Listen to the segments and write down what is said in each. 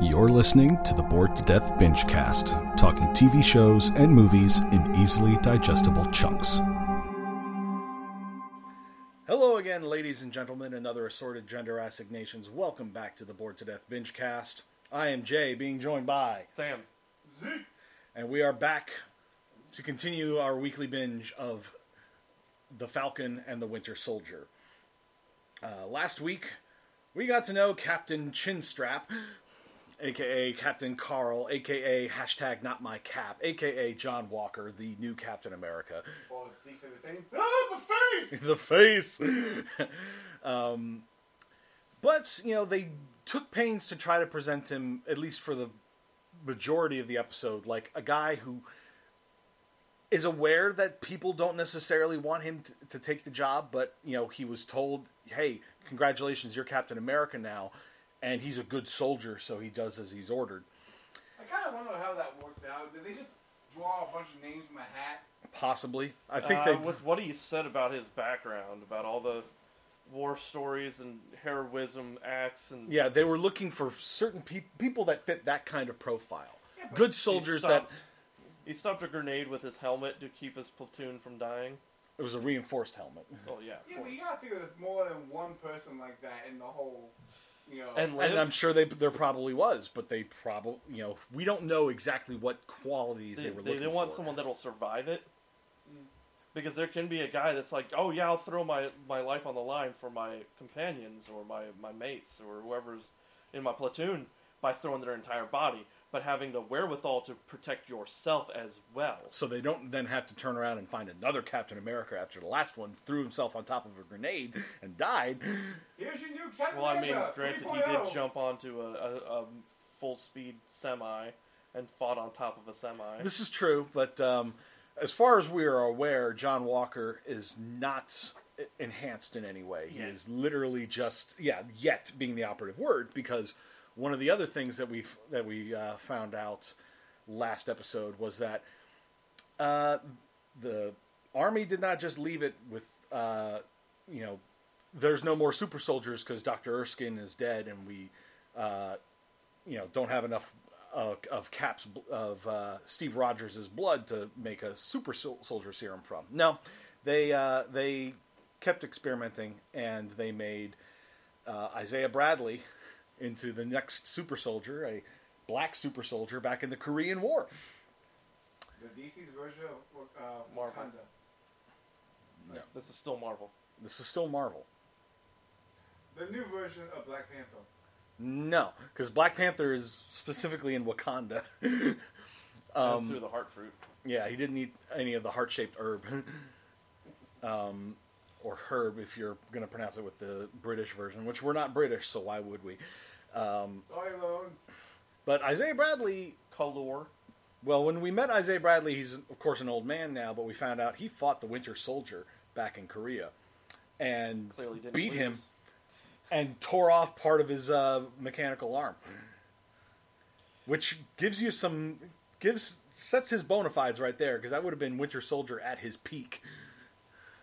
You're listening to the Bored to Death Binge Cast, talking TV shows and movies in easily digestible chunks. Hello again, ladies and gentlemen, and other assorted gender assignations. Welcome back to the Bored to Death Binge Cast. I am Jay, being joined by Sam. and we are back to continue our weekly binge of The Falcon and the Winter Soldier. Uh, last week, we got to know Captain Chinstrap, aka Captain Carl, aka hashtag not my cap, aka John Walker, the new Captain America. All the seats and everything. Ah, the face! the face. um, but you know they took pains to try to present him, at least for the majority of the episode, like a guy who is aware that people don't necessarily want him to, to take the job, but you know he was told, "Hey, congratulations, you're Captain America now," and he's a good soldier, so he does as he's ordered. I kind of wonder how that worked out. Did they just draw a bunch of names from a hat? Possibly, I think Uh, they with what he said about his background, about all the war stories and heroism acts, and Yeah, they were looking for certain pe- people that fit that kind of profile. Yeah, but Good he soldiers that he stopped a grenade with his helmet to keep his platoon from dying. it was a reinforced helmet. Oh yeah, Yeah, but you gotta figure there's more than one person like that in the whole, you know. and. And I'm sure they there probably was, but they probably you know we don't know exactly what qualities they, they, were they, looking they want for. someone that'll survive it. Mm. Because there can be a guy that's like, oh yeah, I'll throw my, my life on the line for my companions or my, my mates or whoever's in my platoon by throwing their entire body, but having the wherewithal to protect yourself as well. so they don't then have to turn around and find another Captain America after the last one threw himself on top of a grenade and died. Here's your new Captain Well, I mean, America, granted, he did jump onto a, a, a full speed semi and fought on top of a semi. This is true, but um, as far as we are aware, John Walker is not enhanced in any way. He Yet. is literally just yeah, yet being the operative word because one of the other things that we that we uh, found out last episode was that uh, the army did not just leave it with uh, you know there's no more super soldiers because Doctor Erskine is dead and we uh, you know don't have enough uh, of Cap's of uh, Steve Rogers' blood to make a super soldier serum from. No, they they kept experimenting and they made Isaiah Bradley into the next super soldier, a black super soldier back in the Korean War. The DC's version of uh, Marvel. Wakanda. No, This is still Marvel. this is still Marvel. The new version of Black Panther. No, because Black Panther is specifically in Wakanda. Um, through the heart fruit. Yeah, he didn't eat any of the heart shaped herb. um, or herb, if you're going to pronounce it with the British version, which we're not British, so why would we? Um, Sorry, Lone. but Isaiah Bradley, Color. well, when we met Isaiah Bradley, he's of course an old man now, but we found out he fought the Winter Soldier back in Korea and Clearly didn't beat him and tore off part of his uh, mechanical arm, which gives you some gives sets his bona fides right there because that would have been Winter Soldier at his peak.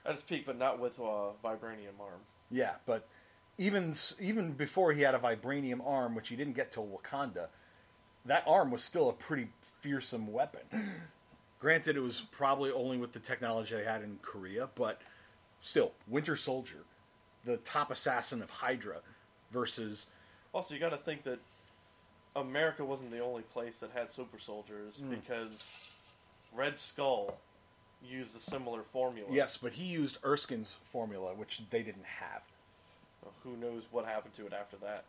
At his peak, but not with a vibranium arm. Yeah, but even even before he had a vibranium arm, which he didn't get till Wakanda, that arm was still a pretty fearsome weapon. Granted, it was probably only with the technology they had in Korea, but still, Winter Soldier, the top assassin of Hydra, versus Also, you got to think that America wasn't the only place that had super soldiers Hmm. because Red Skull used a similar formula. yes, but he used Erskine's formula, which they didn't have. Who knows what happened to it after that?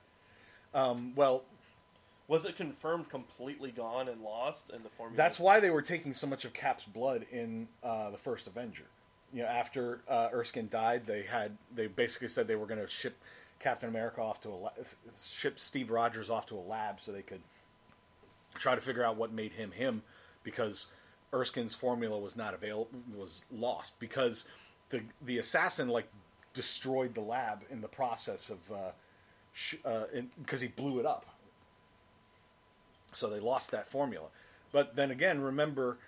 Um, well, Was it confirmed completely gone and lost? in the formula. That's why they were taking so much of Cap's blood in uh, the first Avenger. You know, after uh, Erskine died, they had they basically said they were going to ship Captain America off to a la- ship Steve Rogers off to a lab so they could try to figure out what made him him because Erskine's formula was not available was lost because the the assassin like destroyed the lab in the process of because uh, because he blew it up so they lost that formula. But then again, remember,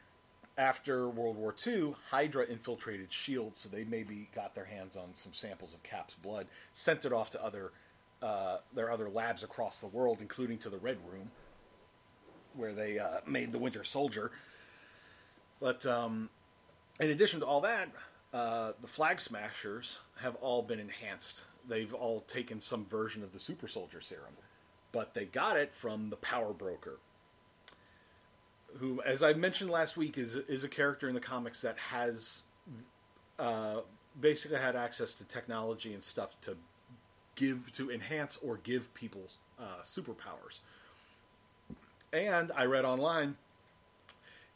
after World War II, Hydra infiltrated S.H.I.E.L.D., so they maybe got their hands on some samples of Cap's blood, sent it off to other uh, their other labs across the world, including to the Red Room, where they uh, made the Winter Soldier. But um, in addition to all that, uh, the Flag Smashers have all been enhanced. They've all taken some version of the Super Soldier Serum, but they got it from the Power Broker, who, as I mentioned last week, is is a character in the comics that has uh, basically had access to technology and stuff to give to enhance or give people uh, superpowers. And I read online.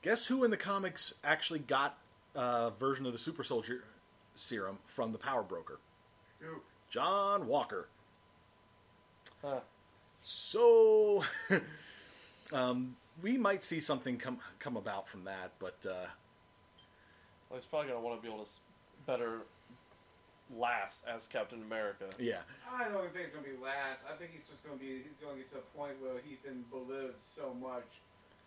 Guess who in the comics actually got a version of the Super Soldier serum from the Power Broker? Who? John Walker. Huh. So, um, we might see something come come about from that, but uh, Well, he's probably gonna want to be able to better last as Captain America. yeah, I don't think it's gonna be last. I think he's just gonna be. He's gonna get to a point where he's been belittled so much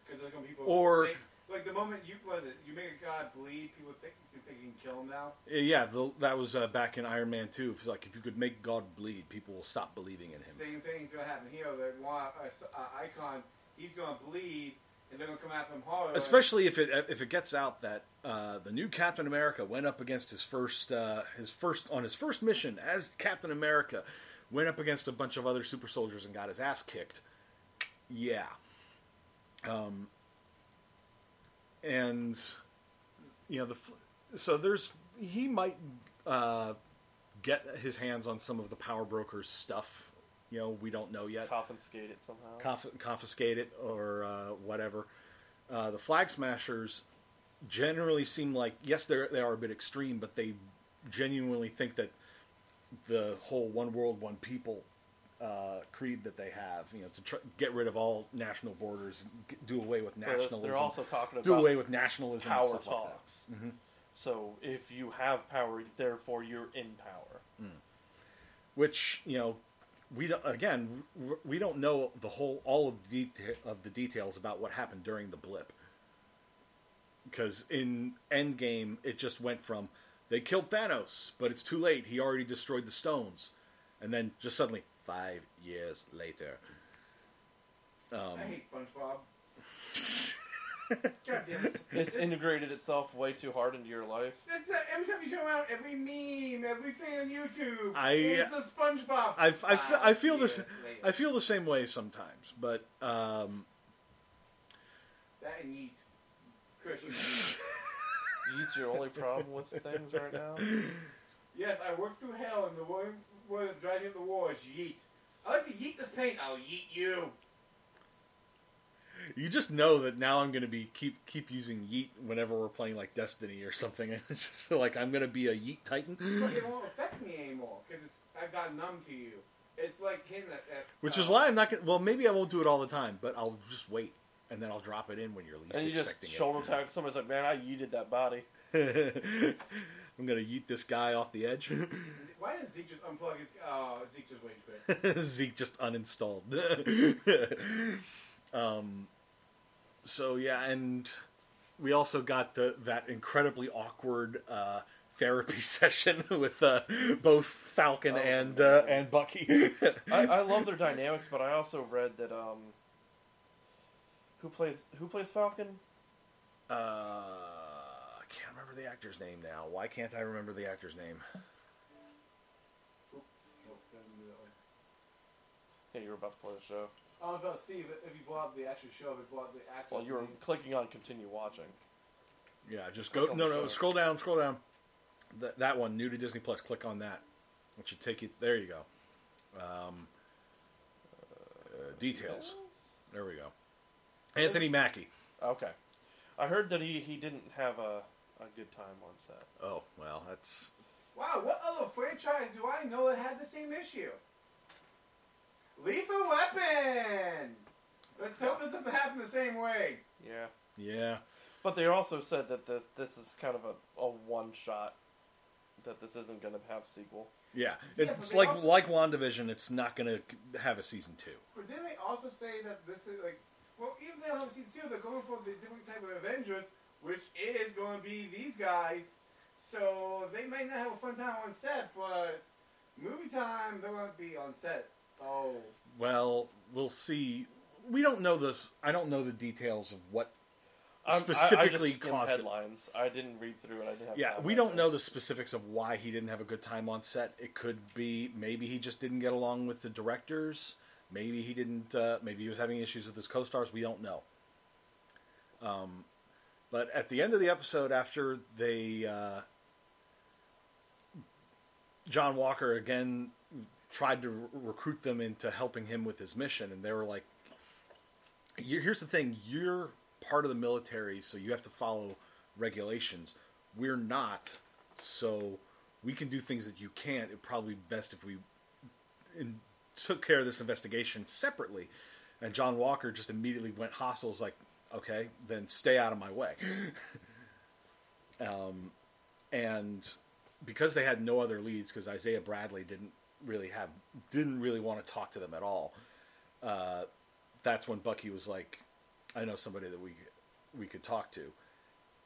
because there's gonna be people. Or- think- like the moment you was it, you make a god bleed, people think you think you can kill him now. yeah. The, that was uh, back in Iron Man Two. It's like if you could make God bleed, people will stop believing in him. Same thing's gonna happen here. That one uh, uh, icon, he's gonna bleed, and they're gonna come after him harder. Especially if it if it gets out that uh, the new Captain America went up against his first uh, his first on his first mission as Captain America, went up against a bunch of other super soldiers and got his ass kicked. Yeah. Um. And you know the so there's he might uh, get his hands on some of the power brokers stuff. You know we don't know yet Confiscate it somehow. conf- confiscate it or uh, whatever. Uh, the flag smashers generally seem like yes, they they are a bit extreme, but they genuinely think that the whole one world, one people uh, creed that they have, you know, to tr- get rid of all national borders, and g- do away with nationalism, They're also talking do away with nationalism, and power stuff like that. talks. So if you have power, therefore you're in power. which you know we don't again we don't know the whole all of the deta- of the details about what happened during the blip because in Endgame it just went from they killed Thanos but it's too late he already destroyed the stones and then just suddenly five years later um, I hate SpongeBob. God damn it! It's integrated itself way too hard into your life. This, uh, every time you turn around, every meme, everything on YouTube, I- is a SpongeBob. I, I, feel, I this. I feel the same way sometimes but um, that and Yeet. Curse you, Yeet's your only problem with things right now. Yes, I worked through hell, and the one word that drives me up the wall is Yeet. I like to yeet this paint. I'll yeet you. You just know that now I'm going to be keep keep using Yeet whenever we're playing like Destiny or something. It's just like I'm going to be a Yeet Titan, But it won't affect me anymore because I've got numb to you. It's like him that. that which uh, is why I'm not going. to Well, maybe I won't do it all the time, but I'll just wait and then I'll drop it in when you're least And you just expecting shoulder tap somebody's like, man, I yeeted that body. it. I'm going to yeet this guy off the edge. Why does Zeke just unplug his? Oh, Zeke just way too quick. Zeke just uninstalled. um, so yeah, and we also got the, that incredibly awkward uh, therapy session with uh, both Falcon and uh, and Bucky. I, I love their dynamics, but I also read that um, who plays who plays Falcon? uh, I can't remember the actor's name now. Why can't I remember the actor's name? Oop. Nope, doesn't do that way. Yeah, you were about to play the show. I was about to see if, if you brought up the actual show, if it brought up the actual. Well, you were name. clicking on continue watching. Yeah, just go. on No, no, show. scroll down, scroll down. That that one, new to Disney Plus. Click on that. It should take you. There you go. Um, uh, details. There we go. Anthony Mackie. Okay, I heard that he, he didn't have a, a good time on set. Oh well, that's Wow, what other franchise do I know that had the same issue? Lethal Weapon! Let's hope this doesn't happen the same way. Yeah, yeah. but they also said that this, this is kind of a, a one shot. That this isn't going to have sequel. Yeah, Yeah, but it's they like also- like Wandavision. It's not going to have a season two. But didn't they also say that this is like, well, even if they don't have season two, they're going for the different type of Avengers, which is going to be these guys. So they may not have a fun time on set, but movie time they're going to be on set Oh, Well, we'll see. We don't know the. I don't know the details of what I'm- I- I, specifically just skimmed caused it. headlines. I didn't read through it. I didn't have Yeah, we don't know the specifics of why he didn't have a good time on set. It could be maybe he just didn't get along with the directors. Maybe he didn't. Uh, maybe he was having issues with his co-stars. We don't know. Um, but at the end of the episode, after they uh, John Walker again tried to re- recruit them into helping him with his mission, and they were like, "Here's the thing: you're part of the military, so you have to follow regulations. We're not, so we can do things that you can't. It'd probably be best if we in, took care of this investigation separately." And John Walker just immediately went hostile. Was like, "Okay, then stay out of my way." um, and because they had no other leads, because Isaiah Bradley didn't really have, didn't really want to talk to them at all. Uh, that's when Bucky was like, "I know somebody that we we could talk to,"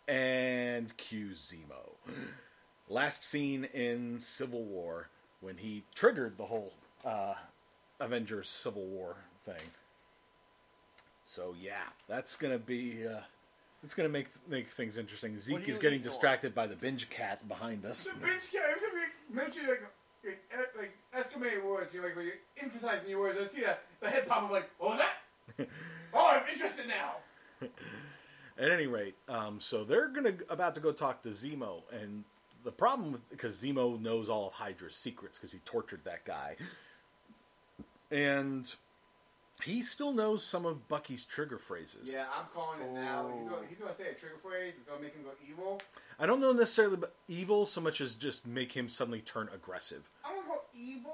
and cue Zemo. Last seen in Civil War when he triggered the whole uh, Avengers Civil War thing. So yeah, that's gonna be. Uh, it's gonna make make things interesting. Zeke is getting eating on? distracted by the binge cat behind us. the bitch cat. Every time you mention like, like, like exclamation words, you know, like when you're emphasizing your words, I see that the head pop up like, what was that? oh, I'm interested now. At any rate, um, so they're gonna about to go talk to Zemo, and the problem with because Zemo knows all of Hydra's secrets because he tortured that guy, and he still knows some of Bucky's trigger phrases. Yeah, I'm calling it now. He's Oh. gonna, he's gonna say a trigger phrase. It's gonna make him go evil. I don't know necessarily about evil so much as just make him suddenly turn aggressive I'm gonna go evil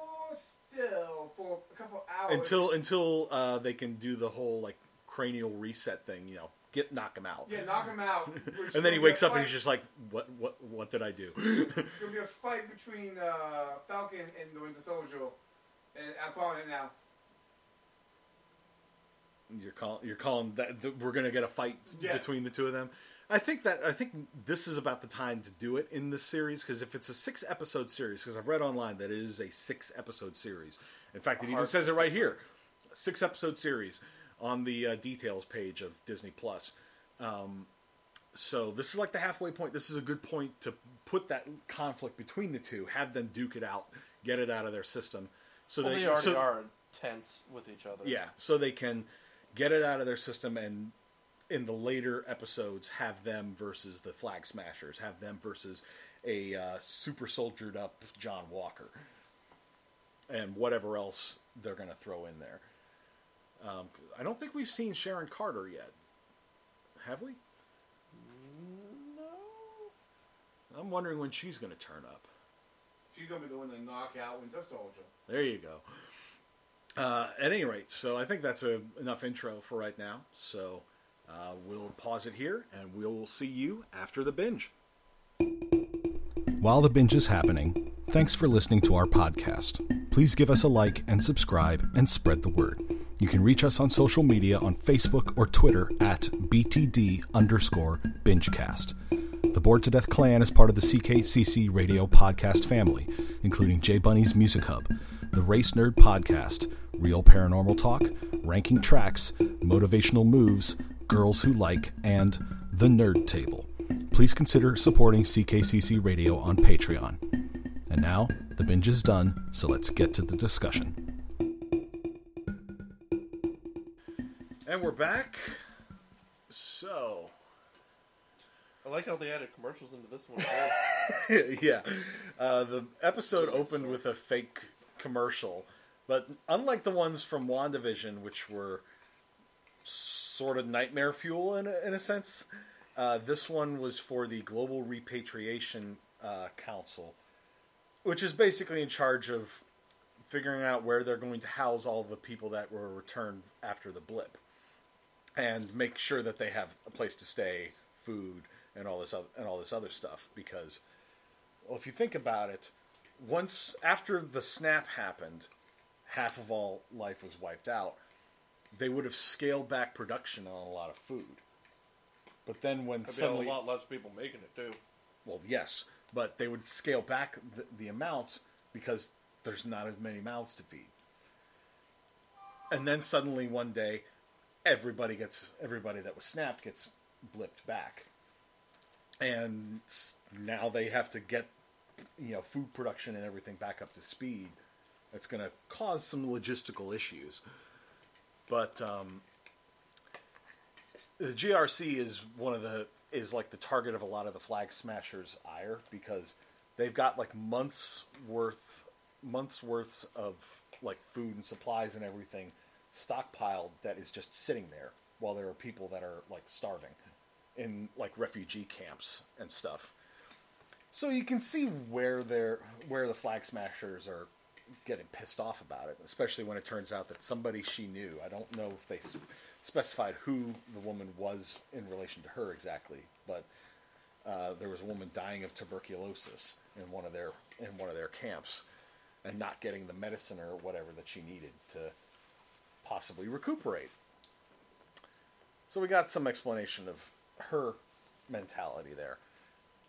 still for a couple hours until until uh, they can do the whole like cranial reset thing. You know, get knock him out. yeah, knock him out. And then he will be a wakes up and he's just like, "What? What? What did I do?" It's gonna be a fight between uh, Falcon and the Winter Soldier, and I'm calling it now. You're calling. You're calling that, that we're going to get a fight Yes. between the two of them. I think that I think this is about the time to do it in this series because if it's a six episode series, because I've read online that it is a six episode series. In fact, it even says it right here, six episode series on the uh, details page of Disney Plus. Um, so this is like the halfway point. This is a good point to put that conflict between the two, have them duke it out, get it out of their system. So Well, they, they already so- are tense with each other. yeah, so they can get it out of their system and in the later episodes have them versus the Flag Smashers, have them versus a uh, super soldiered up John Walker, and whatever else they're going to throw in there. Um, I don't think we've seen Sharon Carter yet, have we? No. I'm wondering when she's going to turn up. She's gonna be the one to knock out Winter Soldier. There you go. Uh, at any rate, so I think that's a, enough intro for right now. So uh, we'll pause it here, and we'll see you after the binge. While the binge is happening, thanks for listening to our podcast. Please give us a like and subscribe and spread the word. You can reach us on social media on Facebook or Twitter at BTD underscore BingeCast. The Bored to Death Clan is part of the CKCC radio podcast family, including J Bunny's Music Hub, the Race Nerd Podcast, Real Paranormal Talk, Ranking Tracks, Motivational Moves, Girls Who Like, and The Nerd Table. Please consider supporting CKCC Radio on Patreon. And now, the binge is done, so let's get to the discussion. And we're back. So, I like how they added commercials into this one. yeah. Uh, the episode opened with a fake commercial, but unlike the ones from WandaVision, which were sort of nightmare fuel in a, in a sense, uh, this one was for the Global Repatriation uh, Council, which is basically in charge of figuring out where they're going to house all the people that were returned after the blip and make sure that they have a place to stay, food, and all this other, and all this other stuff. Because, well, if you think about it, once after the snap happened, half of all life was wiped out. They would have scaled back production on a lot of food. But then when There'd suddenly, a lot less people making it too. well, yes, but they would scale back the, the amount because there's not as many mouths to feed. and then suddenly one day, everybody gets everybody that was snapped gets blipped back, and now they have to get you know food production and everything back up to speed. It's going to cause some logistical issues, but um, the GRC is one of the is like the target of a lot of the flag smashers ire because they've got like months worth months worths of like food and supplies and everything stockpiled that is just sitting there while there are people that are like starving in like refugee camps and stuff. So you can see where they're where the flag smashers are getting pissed off about it, especially when it turns out that somebody she knew. I don't know if they specified who the woman was in relation to her exactly, but uh, there was a woman dying of tuberculosis in one of their in one of their camps, and not getting the medicine or whatever that she needed to possibly recuperate. So we got some explanation of her mentality there.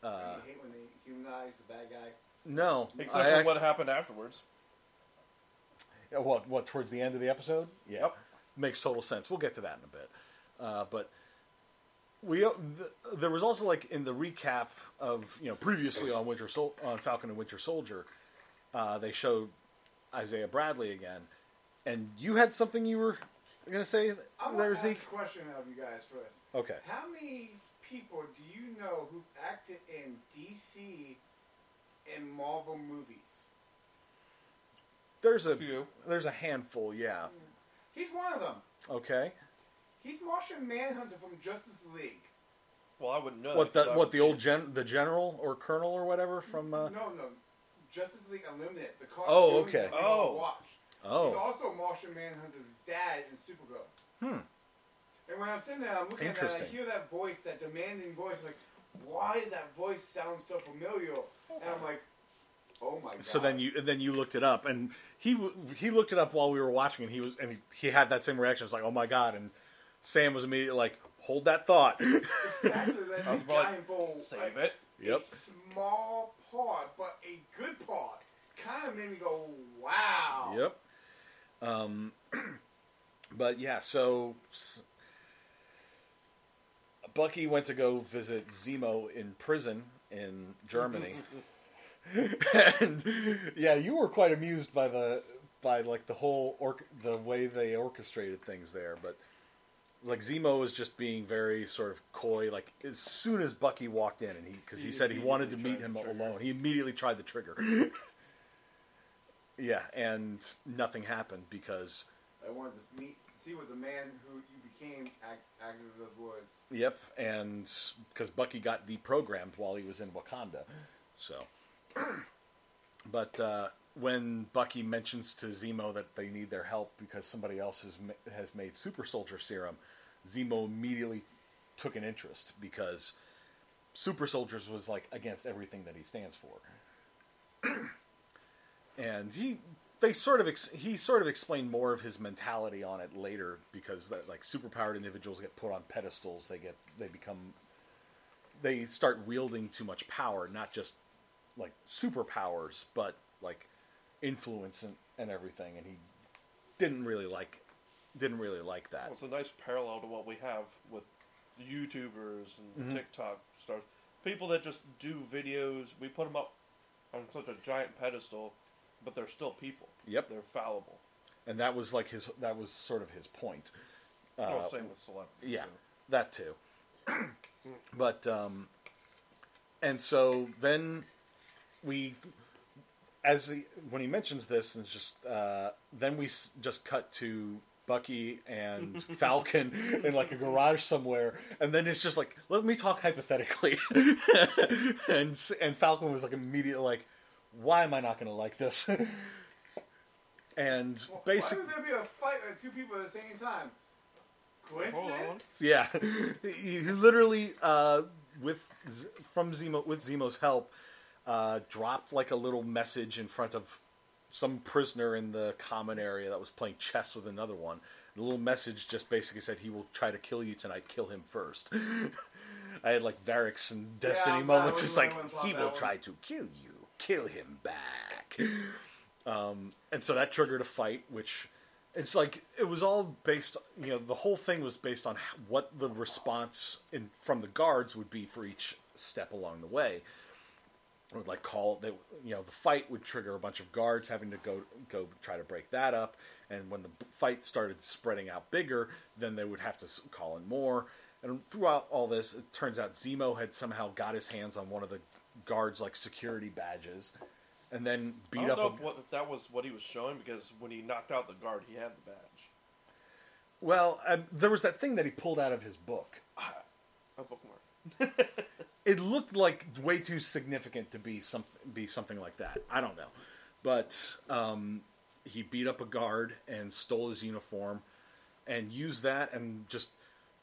you hate when they humanize the bad guy. No, Except I- for what happened afterwards. Yeah, What? What? Towards the end of the episode? Yeah, Yep. makes total sense. We'll get to that in a bit. Uh, but we uh, th- there was also like in the recap of you know previously on Winter Sol- on Falcon and Winter Soldier, uh, they showed Isaiah Bradley again, and you had something you were going to say I want there, to ask Zeke. a question of you guys first. Okay. How many people do you know who've acted in DC and Marvel movies? There's a Few. there's a handful. Yeah. He's one of them. Okay. He's Martian Manhunter from Justice League. Well, I wouldn't know. What that 'cause the what the old gen the general or colonel or whatever from? Uh, No, no. Justice League Unlimited. The cartoon Oh, okay. that we all Oh. watched. He's oh. also Martian Manhunter's dad in Supergirl. Hmm. And when I'm sitting there, I'm looking at that, I Interesting. hear that voice, that demanding voice. I'm like, why does that voice sound so familiar? And I'm like, oh my god. So then you then you looked it up, and he he looked it up while we were watching, and he was and he, he had that same reaction. It's like, oh my god! And Sam was immediately like, hold that thought. Exactly, that I was like, Save like, it. Yep. Small part, but a good part. Kind of made me go, wow. yep. Um, but yeah, so Bucky went to go visit Zemo in prison in Germany. and yeah, you were quite amused by the by like the whole or the way they orchestrated things there, but like Zemo was just being very sort of coy. Like as soon as Bucky walked in, and he because he, He said he wanted to meet him alone, he immediately tried the trigger. yeah, and nothing happened because I wanted to meet, see what the man who you became act, acted those words. Yep, and because Bucky got deprogrammed while he was in Wakanda, so. but uh, when Bucky mentions to Zemo that they need their help because somebody else has has made super soldier serum, Zemo immediately took an interest because super soldiers was like against everything that he stands for, and he they sort of ex- he sort of explained more of his mentality on it later because that, like superpowered individuals get put on pedestals they get they become they start wielding too much power not just like superpowers but like influence and, and everything and he didn't really like didn't really like that Well, it's a nice parallel to what we have with YouTubers and Mm-hmm. TikTok stars. People that just do videos, we put them up on such a giant pedestal, but they're still people. Yep. They're fallible. and that was like his that was sort of his point oh, Uh, same with celebrities. Yeah, that too. but um, and so then we, as he, when he mentions this, and it's just uh, then we s- just cut to Bucky and Falcon in like a garage somewhere, and then it's just like, let me talk hypothetically, and and Falcon was like immediately like, why am I not going to like this? and Well, basically. Why would there be a fight with two people at the same time? Coincidence? Yeah, he he literally uh, with from Zemo with Zemo's help uh, dropped like a little message in front of some prisoner in the common area that was playing chess with another one. The little message just basically said, "He will try to kill you tonight. Kill him first. I had like Variks and Destiny I'm moments. It's like he will try to kill you. Kill him back. Um, and so that triggered a fight, which it's like it was all based. You know, the whole thing was based on what the response in, from the guards would be for each step along the way. Would like call they, you know, the fight would trigger a bunch of guards having to go go try to break that up, and when the fight started spreading out bigger, then they would have to call in more. And throughout all this, it turns out Zemo had somehow got his hands on one of the guards' like security badges, and then beat I beat don't up. know a- if, what, if that was what he was showing because when he knocked out the guard, he had the badge. Well, um, there was that thing that he pulled out of his book. A bookmark. It looked like way too significant to be something be something like that. I don't know, but um, he beat up a guard and stole his uniform, and used that and just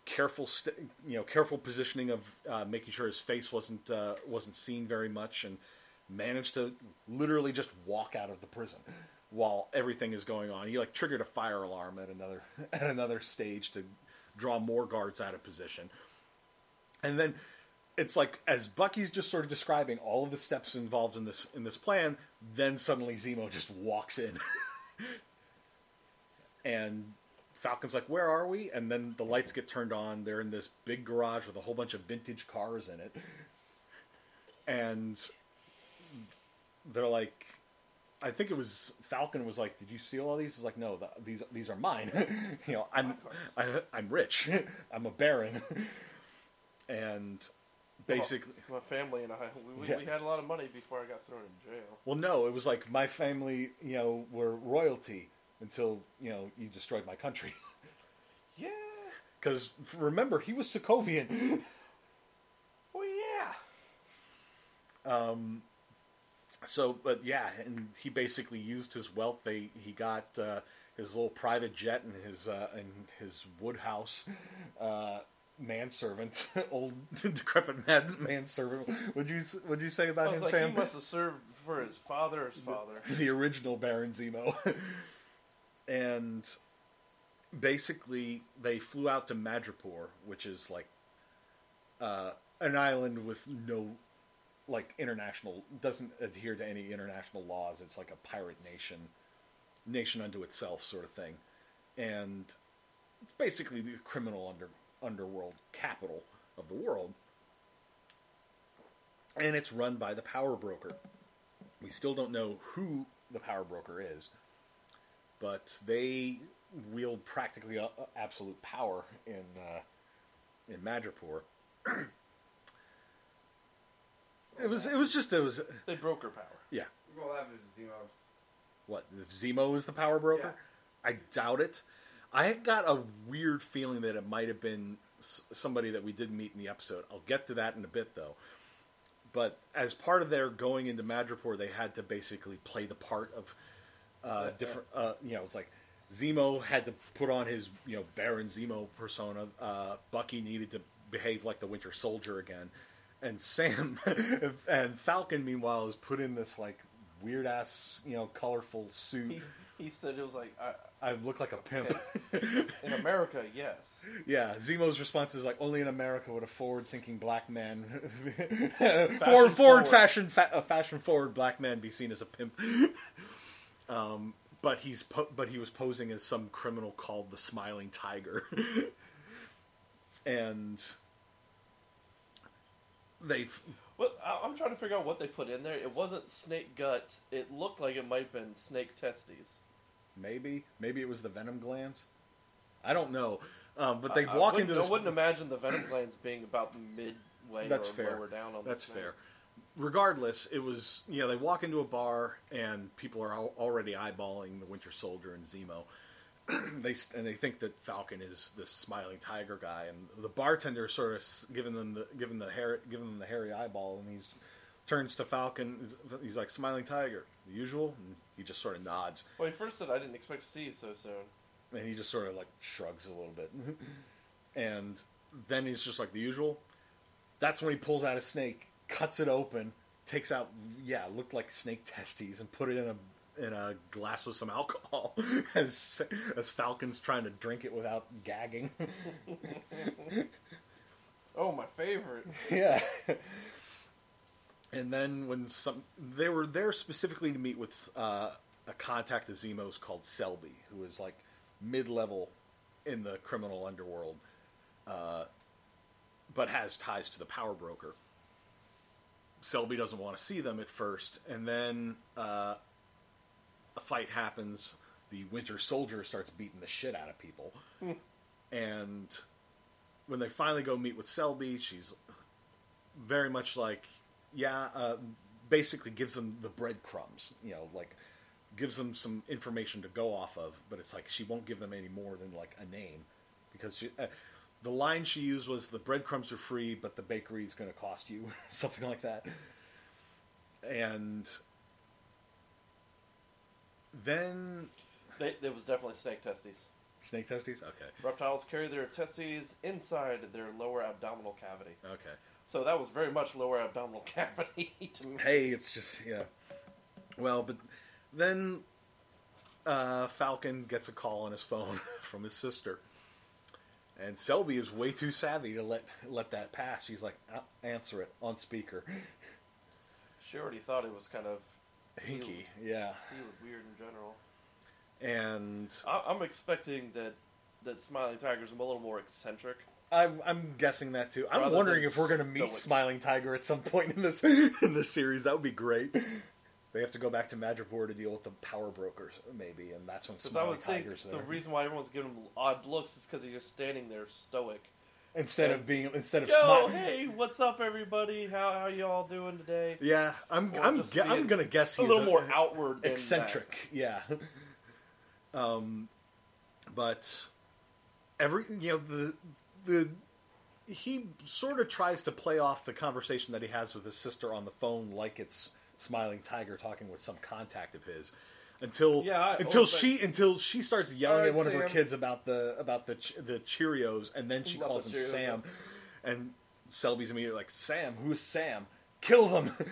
careful, st- you know, careful positioning of uh, making sure his face wasn't uh, wasn't seen very much, and managed to literally just walk out of the prison while everything is going on. He like triggered a fire alarm at another at another stage to draw more guards out of position. And then it's like as Bucky's just sort of describing all of the steps involved in this in this plan, then suddenly Zemo just walks in. and Falcon's like, "Where are we?" And then the lights get turned on. They're in this big garage with a whole bunch of vintage cars in it. And they're like I think it was Falcon was like, "Did you steal all these?" He's like, "No, th these these are mine. you know, I'm I, I'm rich. I'm a baron." and basically, my family and I, we, we, Yeah. we had a lot of money before I got thrown in jail. well, no, it was like my family, you know, were royalty until you know you destroyed my country. Yeah. Because remember, he was Sokovian. Well, yeah. Um. so, but yeah, and he basically used his wealth. They he got uh, his little private jet and his uh, and his wood house. Uh, manservant, old decrepit man, manservant. Would you would you say about him, like, Sam? he must have served for his father's father. the original Baron Zemo. and basically, they flew out to Madripoor, which is like uh, an island with no like international doesn't adhere to any international laws. It's like a pirate nation, nation unto itself sort of thing, and it's basically the criminal under underworld capital of the world. And it's run by the power broker. We still don't know who the power broker is, but they wield practically uh, absolute power in uh, in Madripoor. it was it was just it was They broke her power. yeah. We're gonna laugh at Zemo's. What if Zemo is the power broker? I doubt it. I got a weird feeling that it might have been somebody that we didn't meet in the episode. I'll get to that in a bit, though. But as part of their going into Madripoor, they had to basically play the part of uh, different. Uh, you know, it's like Zemo had to put on his you know Baron Zemo persona. Uh, Bucky needed to behave like the Winter Soldier again, and Sam and Falcon meanwhile is put in this like weird ass you know colorful suit. He, he said it was like, I, I look like a pimp. in America, yes. yeah, Zemo's response is like, only in America would a forward-thinking black man, forward, forward forward. fashion, fa- a fashion-forward black man be seen as a pimp. um, but he's po- but he was posing as some criminal called the Smiling Tiger, and they f- Well, I'm trying to figure out what they put in there. It wasn't snake guts. It looked like it might have been snake testes. Maybe maybe it was the venom glands. I don't know, um, but they I- I walk wouldn't- into this. I wouldn't imagine the venom glands being about midway That's or fair. lower down on That's the fair. Regardless, it was know they walk into a bar and people are already eyeballing the Winter Soldier and Zemo. they and they think that Falcon is the smiling tiger guy, and the bartender sort of giving them the giving the hair giving them the hairy eyeball, and he's turns to Falcon. He's like smiling tiger, the usual, and he just sort of nods, Well, he first said I didn't expect to see you so soon. and he just sort of like shrugs a little bit, and then he's just like the usual. That's when he pulls out a snake, cuts it open, takes out yeah, looked like snake testes, and put it in a in a glass with some alcohol. as as Falcon's trying to drink it without gagging. Oh, my favorite. yeah. And then when some they were there specifically to meet with uh, a contact of Zemo's called Selby, who is like mid-level in the criminal underworld, uh, but has ties to the power broker. Selby doesn't want to see them at first, and then uh, a fight happens. The Winter Soldier starts beating the shit out of people, and when they finally go meet with Selby, she's very much like, yeah, uh, basically gives them the breadcrumbs, you know, like gives them some information to go off of, but it's like she won't give them any more than like a name because she, uh, the line she used was the breadcrumbs are free, but the bakery is going to cost you, something like that. And then They, there was definitely snake testes. snake testes. Okay, Reptiles carry their testes inside their lower abdominal cavity. okay. So that was very much lower abdominal cavity to me. hey, it's just yeah. Well, but then uh, Falcon gets a call on his phone from his sister, and Selby is way too savvy to let let that pass. She's like, "Uh, "Answer it on speaker." She already thought it was kind of Hinky, yeah. he was weird in general. And I, I'm expecting that that Smiling Tiger's a little more eccentric. I'm, I'm guessing that too. I'm Rather wondering if we're going to meet stoic. Smiling Tiger at some point in this in this series. That would be great. They have to go back to Madripoor to deal with the power brokers, maybe, and that's when Smiling Tiger's the reason why everyone's giving him odd looks is because he's just standing there stoic. instead of being instead of Yo, smiling. hey, what's up, everybody? How how you all doing today? Yeah, I'm Or I'm I'm gonna guess he's A little more outward, eccentric. Yeah. um, but every you know the the he sort of tries to play off the conversation that he has with his sister on the phone like it's smiling tiger talking with some contact of his until Yeah, I- until oh, she until she starts yelling right, at one of her kids about the about the the Cheerios and then she About calls him Cheerios, Sam. and Selby's immediately like Sam? Who's Sam? Kill them.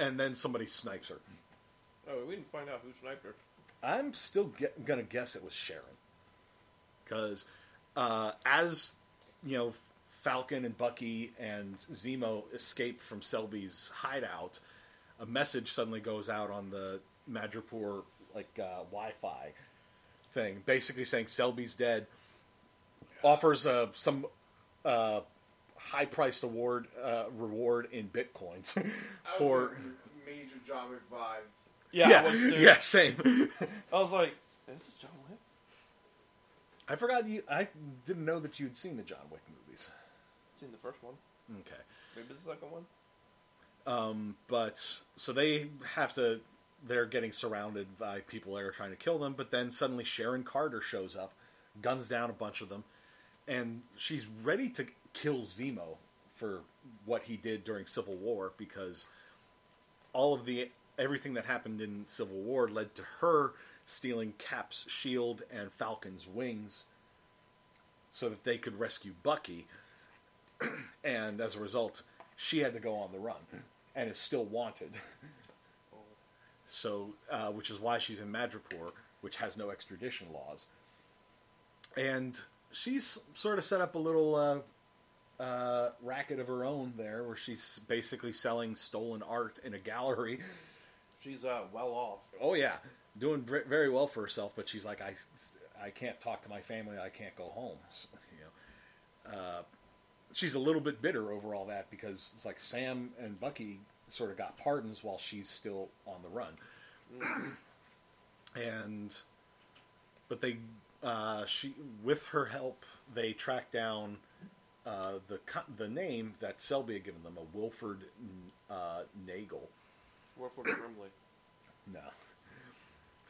And then somebody snipes her. Oh, we didn't find out who sniped her. I'm still ge- gonna guess it was Sharon, because uh, as you know, Falcon and Bucky and Zemo escape from Selby's hideout, a message suddenly goes out on the Madripoor like uh, Wi-Fi thing, basically saying Selby's dead. Offers uh, some uh, high-priced award uh, reward in bitcoins for major John Wick vibes. Yeah, yeah I was too. yeah same. I was like, "This is John Wick." I forgot you. I didn't know that you'd seen the John Wick movies. Seen the first one, Okay, maybe the second one. Um, but so they have to. They're getting surrounded by people that are trying to kill them. But then suddenly Sharon Carter shows up, guns down a bunch of them, and she's ready to kill Zemo for what he did during Civil War because all of the everything that happened in Civil War led to her stealing Cap's shield and Falcon's wings so that they could rescue Bucky. and as a result, she had to go on the run and is still wanted. So, uh, which is why she's in Madripoor, which has no extradition laws. And she's sort of set up a little uh, uh, racket of her own there, where she's basically selling stolen art in a gallery. She's uh, well off. Oh yeah, doing very well for herself. But she's like, I, I can't talk to my family. I can't go home. So, you know, uh, she's a little bit bitter over all that because it's like Sam and Bucky sort of got pardons while she's still on the run. and but they, uh, she with her help, they track down. Uh, the the name that Selby had given them, a Wilford uh, Nagel. Wilford Brimley. No.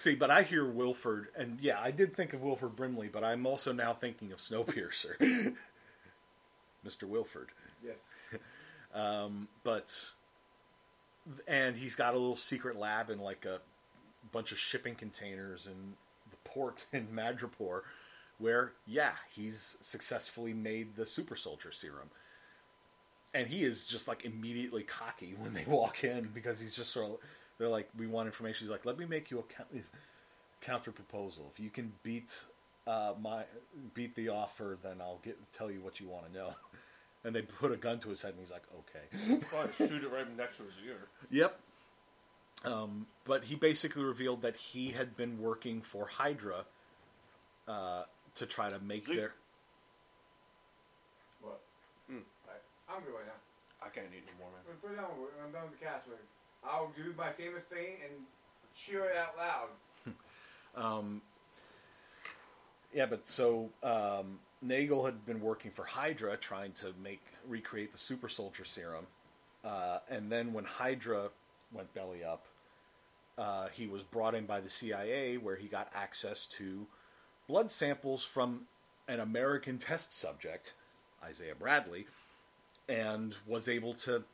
See, but I hear Wilford, and yeah, I did think of Wilford Brimley, but I'm also now thinking of Snowpiercer, Mr. Wilford. Yes. Um, but, and he's got a little secret lab in like a bunch of shipping containers in the port in Madripoor, where yeah, he's successfully made the super soldier serum. And he is just like immediately cocky when they walk in because he's just sort of. They're like, we want information. He's like, let me make you a counter proposal. If you can beat uh, my beat the offer, then I'll get tell you what you want to know. And they put a gun to his head, and he's like, okay. Probably shoot it right next to his ear. Yep. Um, but he basically revealed that he had been working for Hydra uh, to try to make Zeke. their. What? Mm. I, I'm good right now. I can't eat anymore, man. Put it on. I'm done with the cast. With I'll do my famous thing and cheer it out loud. Um, yeah, but so um, Nagel had been working for Hydra, trying to make recreate the super soldier serum, uh, and then when Hydra went belly up, uh, he was brought in by the CIA, where he got access to blood samples from an American test subject, Isaiah Bradley, and was able to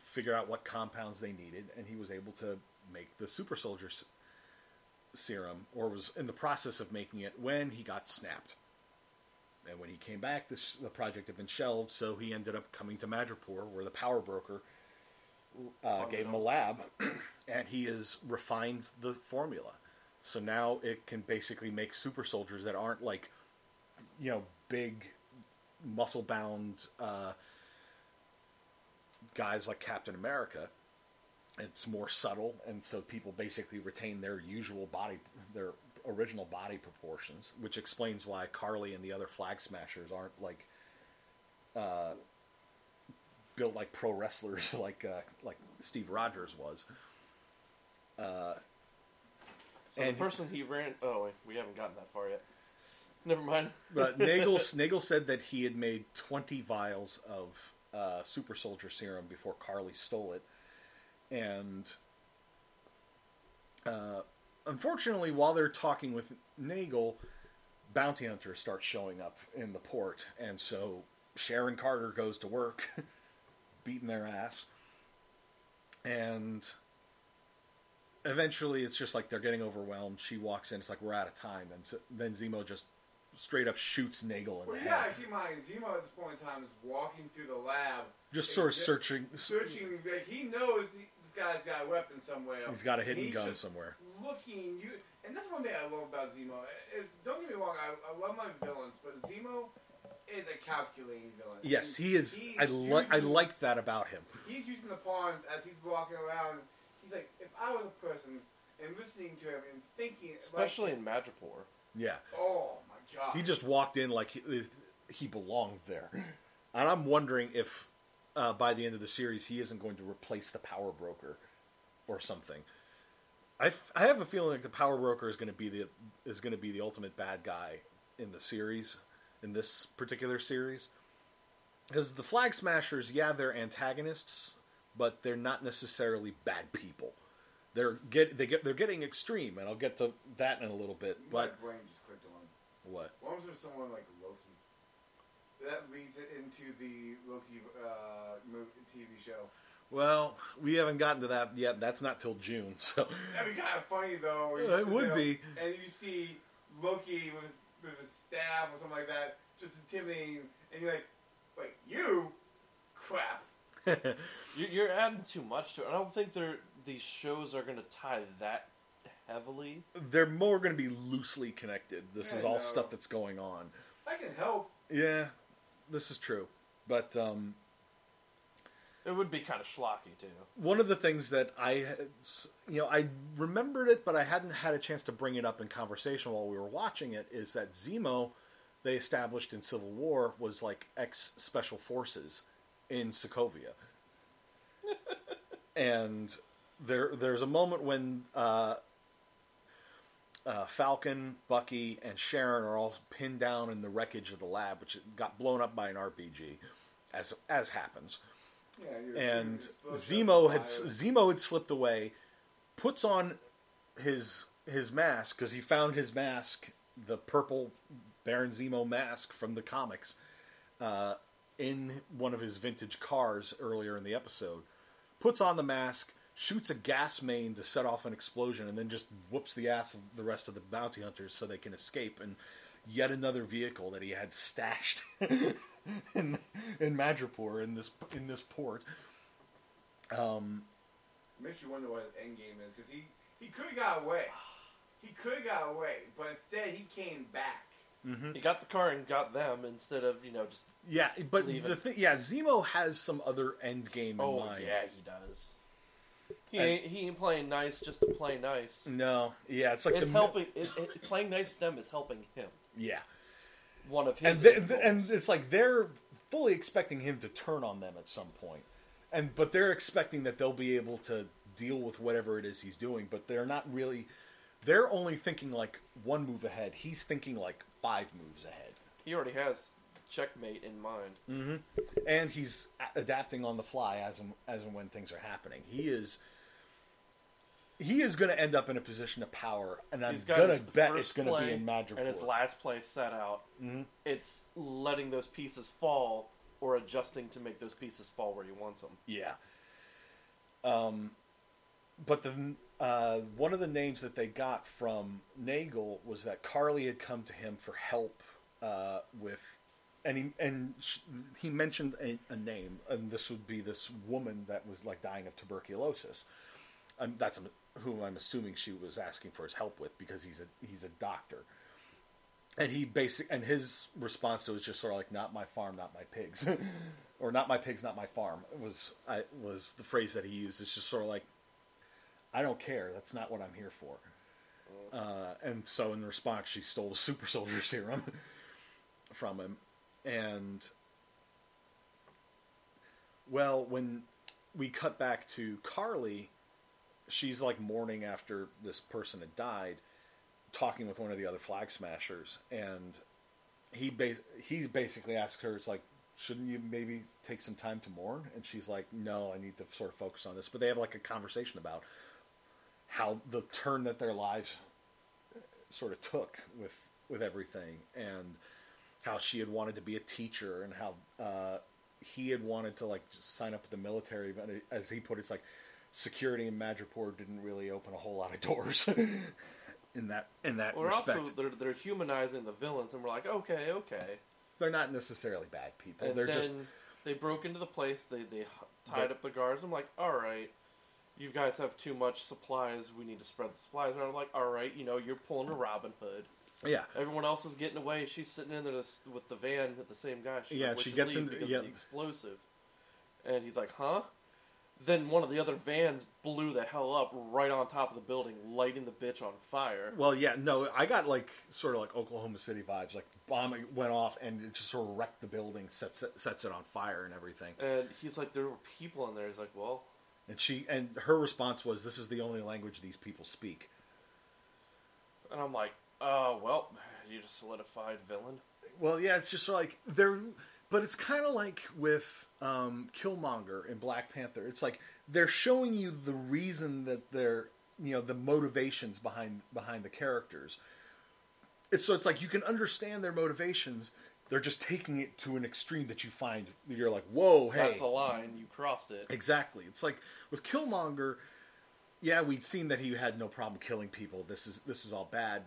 figure out what compounds they needed, and he was able to make the super soldier s- serum, or was in the process of making it when he got snapped. And when he came back, this, the project had been shelved, so he ended up coming to Madripoor, where the power broker uh, gave him a lab, and he has refined the formula. So now it can basically make super soldiers that aren't like, you know, big, muscle bound uh, guys like Captain America. It's more subtle, and so people basically retain their usual body, their original body proportions, which explains why Karli and the other Flag Smashers aren't like uh, built like pro wrestlers, like uh, like Steve Rogers was. So And- the person he ran. Oh, wait, we haven't gotten that far yet. Never mind. But Nagel Nagel said that he had made twenty vials of uh, super soldier serum before Karli stole it, and uh, unfortunately, while they're talking with Nagel, bounty hunters start showing up in the port, and so Sharon Carter goes to work, beating their ass, and eventually it's just like they're getting overwhelmed. She walks in, it's like we're out of time, and so, then Zemo just straight up shoots Nagel in Well, the yeah, head, keep in mind, Zemo at this point in time is walking through the lab, just sort of Except- searching. searching. Like he knows he, this guy's got a weapon somewhere. He's got a hidden He's gun just somewhere. Looking, you, and that's one thing I love about Zemo. Is don't get me wrong, I, I love my villains, but Zemo is a calculating villain. Yes, And he is. he's I like. I like that about him. He's using the pawns as he's walking around. He's like, if I was a person and listening to him and thinking, Especially like, in Madripoor. Yeah, oh my god, he just walked in like he, he belonged there, and I'm wondering if uh, by the end of the series he isn't going to replace the Power Broker or something. I, f- I have a feeling like the Power Broker is going to be the is going to be the ultimate bad guy in the series in this particular series because the Flag Smashers, yeah, they're antagonists, but they're not necessarily bad people. They're get they get they're getting extreme, and I'll get to that in a little bit. But brain just clicked on. What? What was there someone like Loki? That leads it into the Loki uh, movie, TV show. Well, we haven't gotten to that yet. That's not till June, so That'd be kind of funny though. where it would there be. And you see Loki with his, with his staff or something like that, just intimidating, and you're like, "Wait, you? Crap!" You- You're adding too much to it. I don't think they're these shows are going to tie that heavily. they're more going to be loosely connected. This is all no. stuff that's going on. I can help. Yeah, this is true. But um, It would be kind of schlocky too. one of the things that I, you know, I remembered it, but I hadn't had a chance to bring it up in conversation while we were watching it. Is that Zemo, they established in Civil War, was like ex special forces in Sokovia, and there there's a moment when uh, uh, Falcon, Bucky, and Sharon are all pinned down in the wreckage of the lab, which got blown up by an RPG, as as happens Yeah, and Zemo had. Zemo had slipped away, puts on his his mask because he found his mask, the purple Baron Zemo mask from the comics, uh, in one of his vintage cars earlier in the episode. Puts on the mask, shoots a gas main to set off an explosion, and then just whoops the ass of the rest of the bounty hunters so they can escape. And yet another vehicle that he had stashed in in Madripoor in this in this port. Um, makes you wonder what his end game is because he he could have got away. He could have got away, but instead he came back. Mm-hmm. He got the car and got them instead of you know just Yeah, but Leave the thing, yeah, Zemo has some other end game in oh mind. yeah he does. He ain't, he ain't playing nice just to play nice. No, yeah, it's like It's the helping. It, it, playing nice with them is helping him. Yeah, one of his and th- and it's like they're fully expecting him to turn on them at some point, and but they're expecting that they'll be able to deal with whatever it is he's doing, but they're not really. They're only thinking like one move ahead. He's thinking like five moves ahead, he already has checkmate in mind. Mm-hmm. and he's a- adapting on the fly as and, as and when things are happening. He is. He is going to end up in a position of power, and I'm He's got going to bet first it's going to play be in Madripoor. and his last play set out. Mhm. It's letting those pieces fall or adjusting to make those pieces fall where he wants them. Yeah. Um, but the uh, one of the names that they got from Nagel was that Karli had come to him for help uh, with, and he and sh- he mentioned a, a name, and this would be this woman that was like dying of tuberculosis. And that's who I'm assuming she was asking for his help with because he's a he's a doctor. And he basic and his response to it was just sort of like, "Not my farm, not my pigs," or "Not my pigs, not my farm." Was I was the phrase that he used. It's just sort of like, "I don't care. That's not what I'm here for." Uh, and so in response, she stole the super soldier serum from him, and well, when we cut back to Karli, she's like mourning after this person had died, talking with one of the other flag smashers, and he bas- he basically asks her, "It's like, shouldn't you maybe take some time to mourn?" And she's like, "No, I need to sort of focus on this." But they have like a conversation about how the turn that their lives sort of took with with everything, and how she had wanted to be a teacher, and how uh, he had wanted to like sign up with the military, but as he put it, it's like security in Madripoor didn't really open a whole lot of doors in that in that We're respect. also they're, they're humanizing the villains, and we're like, okay, okay. They're not necessarily bad people. And They're just they broke into the place. They they tied But- up the guards. I'm like, all right, you guys have too much supplies. We need to spread the supplies around. I'm like, all right, you know, you're pulling a Robin Hood. yeah. Everyone else is getting away. She's sitting in there with the van with the same guy. She's Yeah, like, "We she gets into- yeah. the explosive. And he's like, huh? Then one of the other vans blew the hell up right on top of the building, lighting the bitch on fire. Well, yeah, no, I got like sort of like Oklahoma City vibes. Like bomb went off and it just sort of wrecked the building, sets it, sets it on fire and everything. And he's like, there were people in there. He's like, well, And she and her response was, "This is the only language these people speak." and I'm like, uh, well, you just solidified villain. Well, yeah, it's just like they're, but it's kind of like with um, Killmonger in Black Panther. It's like they're showing you the reason that they're, you know, the motivations behind behind the characters. It's so it's like you can understand their motivations. They're just taking it to an extreme that you find you're like, whoa, hey, That's the line. You crossed it. Exactly. It's like with Killmonger, yeah, we'd seen that he had no problem killing people. This is this is all bad.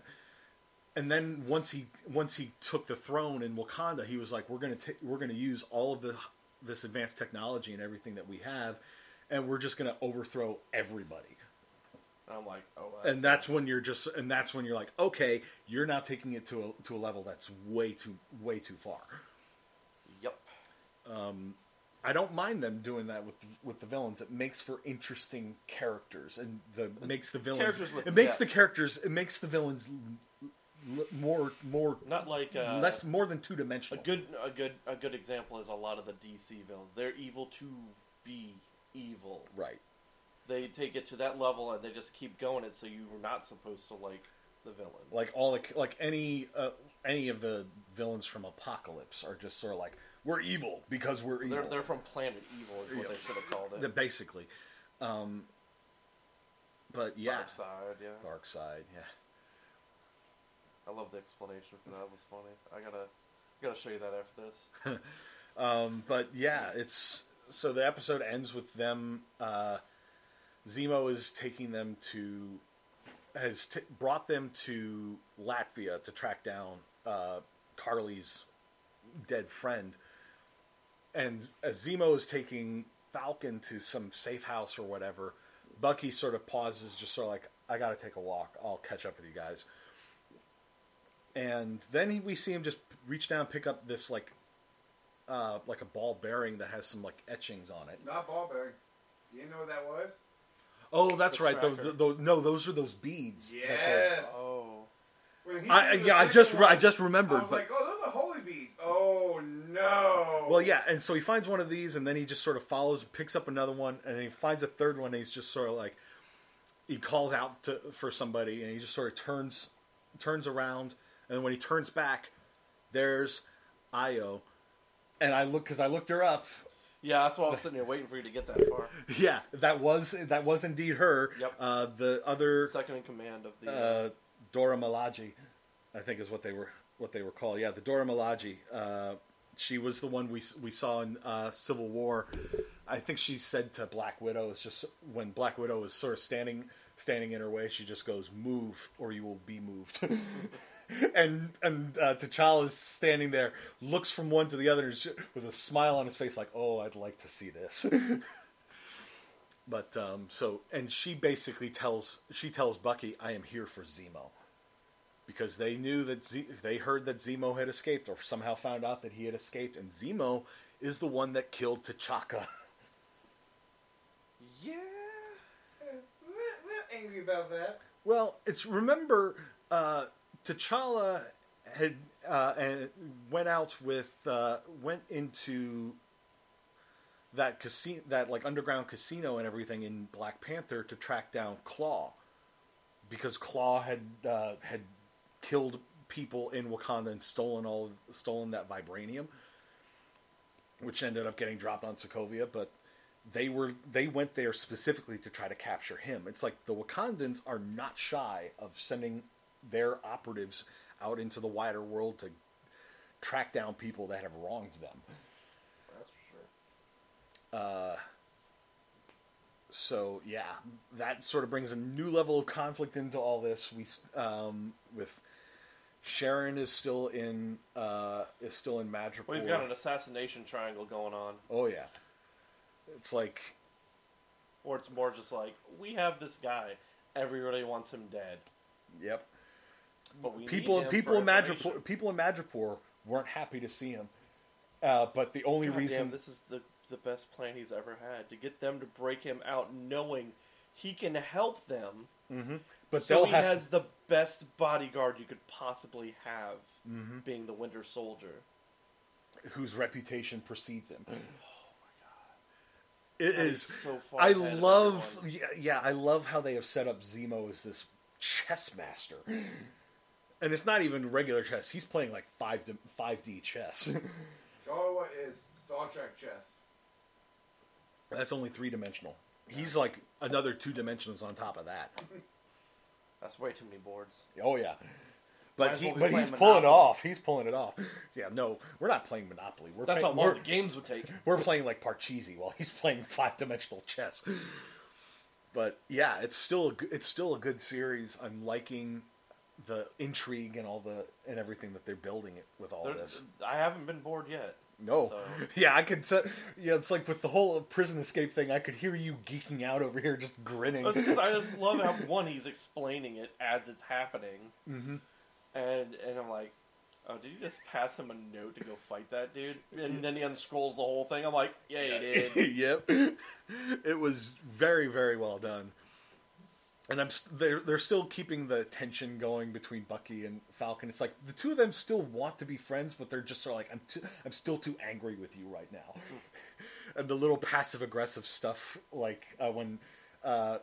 And then once he once he took the throne in Wakanda, he was like, "We're gonna ta- we're gonna use all of the this advanced technology and everything that we have, and we're just gonna overthrow everybody." And I'm like, oh, and that's when you're just and that's when you're like, "Okay, you're now taking it to a to a level that's way too way too far." yep. Um, I don't mind them doing that with with the villains. It makes for interesting characters, and the makes the villains. It makes depth. the characters. It makes the villains l- more more Not like uh, less more than two dimensional. A good, a good, a good example is a lot of the DC villains. They're evil to be evil. right. They take it to that level and they just keep going it, so you were not supposed to like the villain. Like all the like any uh, any of the villains from Apokolips are just sort of like we're evil because we're evil. they're they're from Planet Evil, is what Yeah. they should have called it. basically. Um, but yeah, Darkseid, yeah. Darkseid. Yeah. I love the explanation for that. It was funny. I gotta, gotta show you that after this. Um, but yeah, it's so the episode ends with them. Uh, Zemo is taking them to has t- brought them to Latvia to track down uh, Karli's dead friend, and as Zemo is taking Falcon to some safe house or whatever, Bucky sort of pauses, just sort of like, "I got to take a walk. I'll catch up with you guys." And then he, we see him just reach down, pick up this like uh, like a ball bearing that has some like etchings on it. Not ball bearing. You know what that was? Oh, that's The right. Those, tracker. those, no, those are those beads. that they're- Yes. Oh, When he I, did the yeah, I second just re- I one, just I remembered, was but like, oh, those are holy bees. Oh no. well, yeah, and so he finds one of these, and then he just sort of follows, picks up another one, and then he finds a third one, and he's just sort of like he calls out to, for somebody, and he just sort of turns turns around, and when he turns back, there's Ayo, and I look because I looked her up. Yeah, that's why I was sitting here waiting for you to get that far. Yeah, that was that was indeed her. Yep. Uh, the other Second in command of the. uh, Dora Milaje, I think is what they were what they were called. Yeah, the Dora Milaje. Uh, she was the one we we saw in uh, Civil War. I think she said to Black Widow, "It's just when Black Widow is sort of standing standing in her way, she just goes, "Move, or you will be moved." and and uh, T'Challa is standing there, looks from one to the other with a smile on his face, like, "Oh, I'd like to see this." but um, so, and she basically tells she tells Bucky, "I am here for Zemo," because they knew that Z- they heard that Zemo had escaped, or somehow found out that he had escaped, and Zemo is the one that killed T'Chaka. yeah. We're, we're angry about that. Well, it's remember uh, T'Challa had uh, and went out with uh, went into that casino, that like underground casino and everything in Black Panther to track down Klaue because Klaue had uh, had killed people in Wakanda and stolen all stolen that vibranium, which ended up getting dropped on Sokovia, but they were they went there specifically to try to capture him. It's like the Wakandans are not shy of sending their operatives out into the wider world to track down people that have wronged them. That's for sure. So yeah, that sort of brings a new level of conflict into all this. We um, with Sharon is still in uh, is still in Madripoor. We've got an assassination triangle going on, Oh yeah, it's like or it's more just like we have this guy, everybody wants him dead, yep. People people in. Madripoor people in Madripoor weren't happy to see him. Uh, but the only God reason damn, this is the the best plan he's ever had to get them to break him out, knowing he can help them. but so he have has the best bodyguard you could possibly have, Mm-hmm. being the Winter Soldier. whose reputation precedes him. It That is. is so far I love. Yeah, yeah, I love how they have set up Zemo as this chess master, and it's not even regular chess. He's playing like five five D chess. Show what is Star Trek chess. That's only three dimensional. He's like another two dimensions on top of that. That's way too many boards. Oh yeah. But he, well but playing he's pulling it off. He's pulling it off. Yeah, no, we're not playing Monopoly. We're That's how playing, long the games would take. we're playing like Parcheesi while he's playing five dimensional chess. But yeah, it's still a, it's still a good series. I'm liking the intrigue and all the and everything that they're building it with all There- this. I haven't been bored yet. No, so- yeah, I could. T- yeah, it's like with the whole prison escape thing. I could hear you geeking out over here, just grinning. because I just love how one he's explaining it as it's happening, mm-hmm. and and I'm like, oh, did you just pass him a note to go fight that dude? And then he unscrolls the whole thing. I'm like, yeah, he did. yep, it was very very well done. And I'm st- they're they're still keeping the tension going between Bucky and Falcon. It's like the two of them still want to be friends, but they're just sort of like I'm too, I'm still too angry with you right now. and the little passive aggressive stuff, like uh, when uh,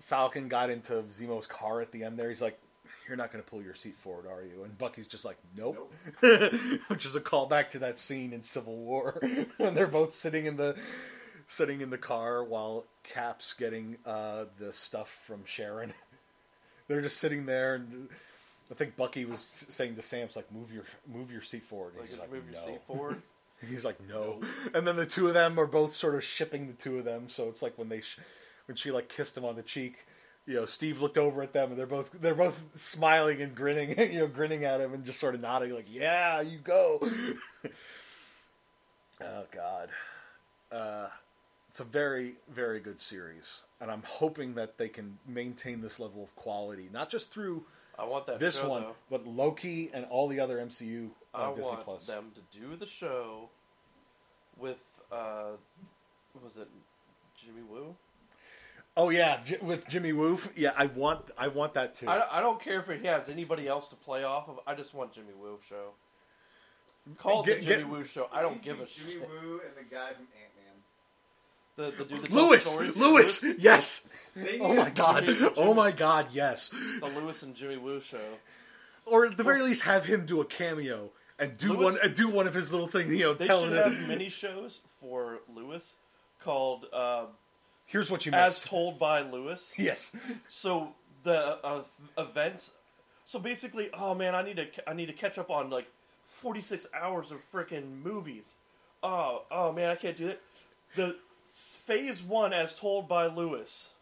Falcon got into Zemo's car at the end there, he's like, "You're not going to pull your seat forward, are you?" And Bucky's just like, "Nope,", which is a callback to that scene in Civil War when they're both sitting in the sitting in the car while Cap's getting uh, the stuff from Sharon. they're just sitting there, and I think Bucky was saying to Sam's like, "Move your move your seat forward." And Like, he's like, move your "No." seat forward. He's like, no. And then the two of them are both sort of shipping the two of them. So it's like when they, sh- when she like kissed him on the cheek, you know, Steve looked over at them and they're both they're both smiling and grinning, you know, grinning at him and just sort of nodding like, yeah, you go. oh God, uh, it's a very very good series, and I'm hoping that they can maintain this level of quality, not just through I want that this show, one, though. but Loki and all the other MCU I Disney want Plus. them to do the show with uh, what was it Jimmy Woo? Oh yeah, J- with Jimmy Woo. Yeah, I want I want that too. I, don't- I don't care if he has anybody else to play off of. I just want Jimmy Woo show. Call it Get- the get- Jimmy Woo show. I don't give a Jimmy shit. Woo and the guy from Ant Man. The the dude that Lewis, stories, Lewis, yes. Oh my god, Jimmy- oh my god, yes. the Lewis and Jimmy Woo show. Or at the very least, have him do a cameo and do Lewis- one and do one of his little things. You know, They telling should it. have mini shows for Lewis called uh, Here's what you As missed. Told by Lewis. yes, So the uh, events. So basically, oh man, I need to I need to catch up on like forty six hours of freaking movies. Oh oh man, I can't do that. The phase one, as told by Lewis,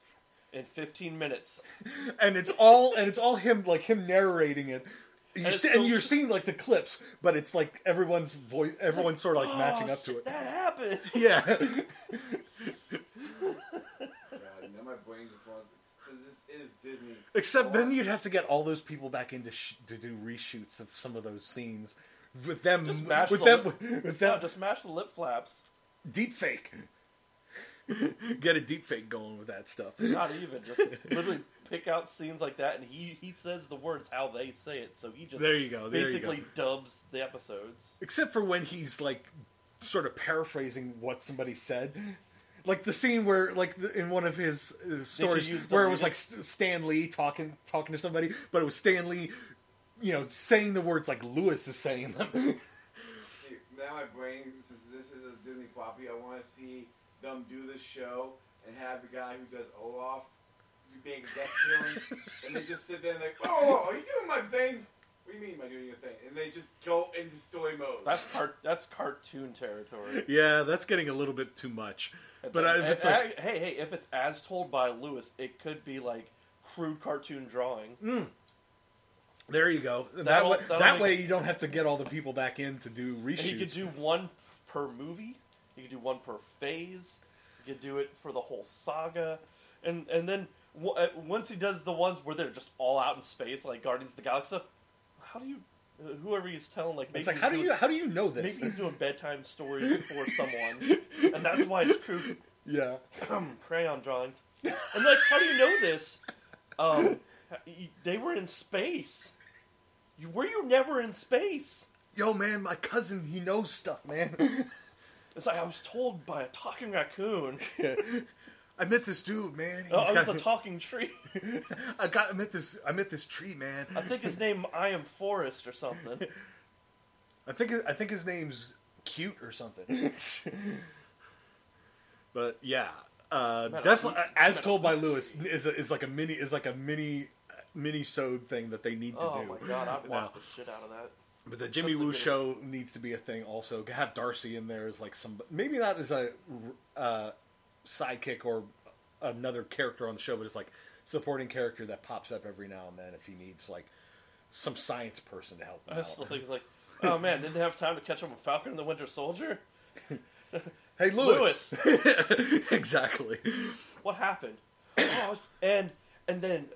in fifteen minutes. and it's all and it's all him like him narrating it. You And see, still- and you're seeing like the clips, but it's like everyone's voice, everyone's sort of like Oh, matching up to it. That happened. Yeah, God, now my brain just wants. Because this is Disney. except then you'd have to get all those people back in to, sh- to do reshoots of some of those scenes with them Just mash with the them lip- with No, them just mash the lip flaps. deep fake. Get a deep fake going with that stuff. Not even just literally pick out scenes like that, and he he says the words how they say it. So he just There you go, there you basically dubs the episodes. Except for when he's like sort of paraphrasing what somebody said. Like the scene where, like the, in one of his uh, stories, where it was like St- Stan Lee talking talking to somebody, but it was Stan Lee, you know, saying the words like Lewis is saying them. See, now my brain, since this is a Disney property, I want to see them do this show and have the guy who does Olaf make guest appearance, and they just sit there and like, oh, are you doing my thing? What do you mean by doing your thing? And they just go into story mode. That's car- that's cartoon territory. yeah, that's getting a little bit too much. But I, it's and- like, hey, hey, if it's as told by Lewis, it could be like crude cartoon drawing. Hmm. there you go. That That'll- way, that'll that make- way you don't have to get all the people back in to do reshoots. And he could do one per movie. He could do one per phase. You could do it for the whole saga, and and then w- uh, once he does the ones where they're just all out in space, like Guardians of the Galaxy stuff. How do you? uh, Whoever he's telling, like maybe it's like, how do you how do you know this? Maybe he's doing bedtime stories for someone, and that's why it's crude yeah. crayon drawings. And like, how do you know this? Um, they were in space. You, were you never in space? Yo, man, my cousin, he knows stuff, man. It's like I was told by a talking raccoon. I met this dude, man. He's Oh, it was got- a talking tree. I got I met this I met this tree, man. I think his name I am Forest or something. I think I think his name's cute or something. but yeah, uh, definitely as told by Lewis is a, is like a mini is like a mini mini sewed thing that they need to Oh do. Oh my god, I'd watch the shit out of that. But the Jimmy Woo show needs to be a thing. Also, have Darcy in there as like some maybe not as a uh, sidekick or another character on the show, but it's like supporting character that pops up every now and then if he needs like some science person to help him That's the out. thing. It's like, oh man, didn't have time to catch up with Falcon and the Winter Soldier. Hey, Lewis. exactly. What happened? oh, and and then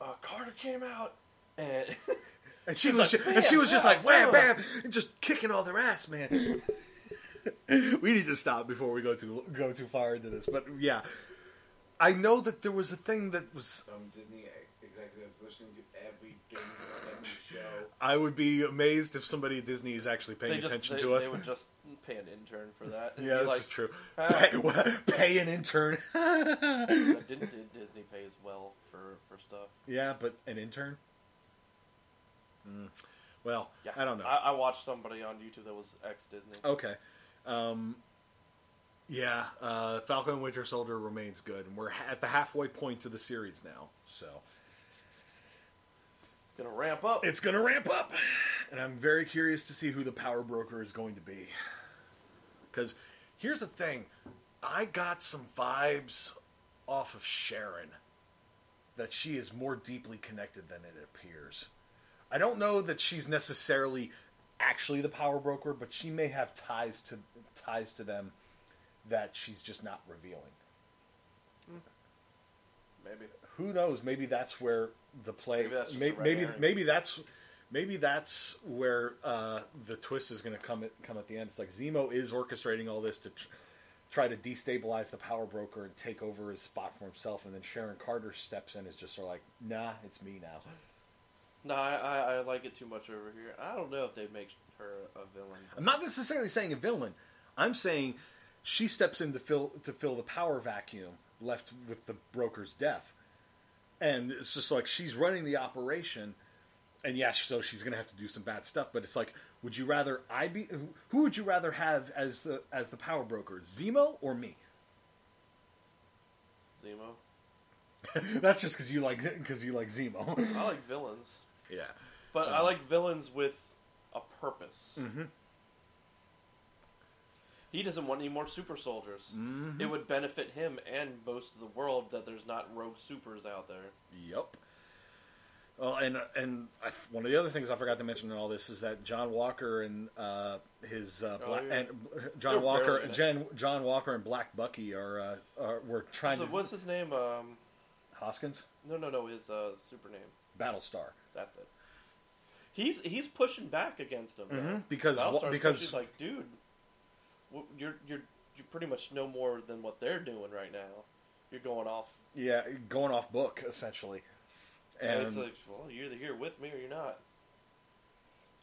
uh, Carter came out and And she was was, like, ju- and she was just like wham bam." bam, and just kicking all their ass, man. we need to stop before we go too go too far into this. But yeah, I know that there was a thing that was. Some Disney executives listening to every Disney, show. I would be amazed if somebody at Disney is actually paying they just attention they, to us. they would just pay an intern for that. yeah, be this like, is true. Pay, pay an intern. Didn't did Disney pay as well for for stuff? yeah, but an intern. Mm. Well, Yeah, I don't know. I, I watched somebody on YouTube that was ex Disney. Okay. Um, yeah, uh, Falcon and Winter Soldier remains good, and we're ha- at the halfway point to the series now. So It's gonna ramp up. it's going to ramp up, and I'm very curious to see who the power broker is going to be. Because here's the thing, I got some vibes off of Sharon that she is more deeply connected than it appears. I don't know that she's necessarily actually the power broker, but she may have ties to ties to them that she's just not revealing. Maybe. Who knows? Maybe that's where the play. Maybe that's may- maybe maybe that's maybe that's where uh, the twist is going to come at come at the end. It's like Zemo is orchestrating all this to tr- try to destabilize the power broker and take over his spot for himself, and then Sharon Carter steps in, and is just sort of like, nah, it's me now. No, I, I, I like it too much over here. I don't know if they'd make her a villain. I'm not necessarily saying a villain. I'm saying she steps in to fill to fill the power vacuum left with the broker's death, and it's just like she's running the operation. And yeah, so she's going to have to do some bad stuff, but it's like, would you rather I be? who- Who would you rather have as the as the power broker, Zemo or me? Zemo. That's just because you like because you like Zemo. I like villains, yeah. but I Uh. like villains with a purpose. Mm-hmm. He doesn't want any more super soldiers. Mhm. It would benefit him and most of the world that there's not rogue supers out there. Yep. Well, and and I, one of the other things I forgot to mention in all this is that John Walker and uh, his uh, Oh, yeah. and John They're Walker, barely. Jen, John Walker and Black Bucky are uh, are were trying So to what's his name? Um, Hoskins no, no, no. His uh, super name. Battlestar That's it. He's he's pushing back against him though. Mhm, because wa- because- he's like, dude, you're you're you pretty much no more than what they're doing right now. You're going off, yeah going off book essentially, and, and it's like, well, you're either here with me or you're not.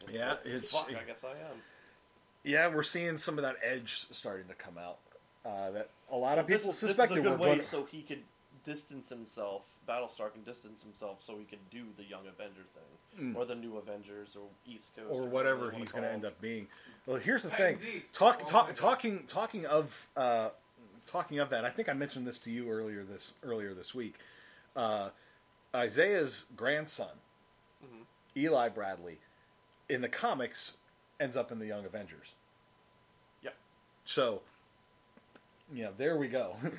Yeah, Well, it's- fuck. I guess I am. yeah we're seeing some of that edge starting to come out uh, that a lot of This people is- this, suspected is a good way going. so he could distance himself. Battlestar can distance himself so he can do the Young Avenger thing, Mm. or the New Avengers, or East Coast, or or whatever he's he's going to end up being. Well, here's the thing. Titans Talk, Oh talk, talking, talking of, uh, talking of that. I think I mentioned this to you earlier this earlier this week. Uh, Isaiah's grandson, Mhm. Eli Bradley, in the comics, ends up in the Young Avengers. Yeah. So, yeah, there we go.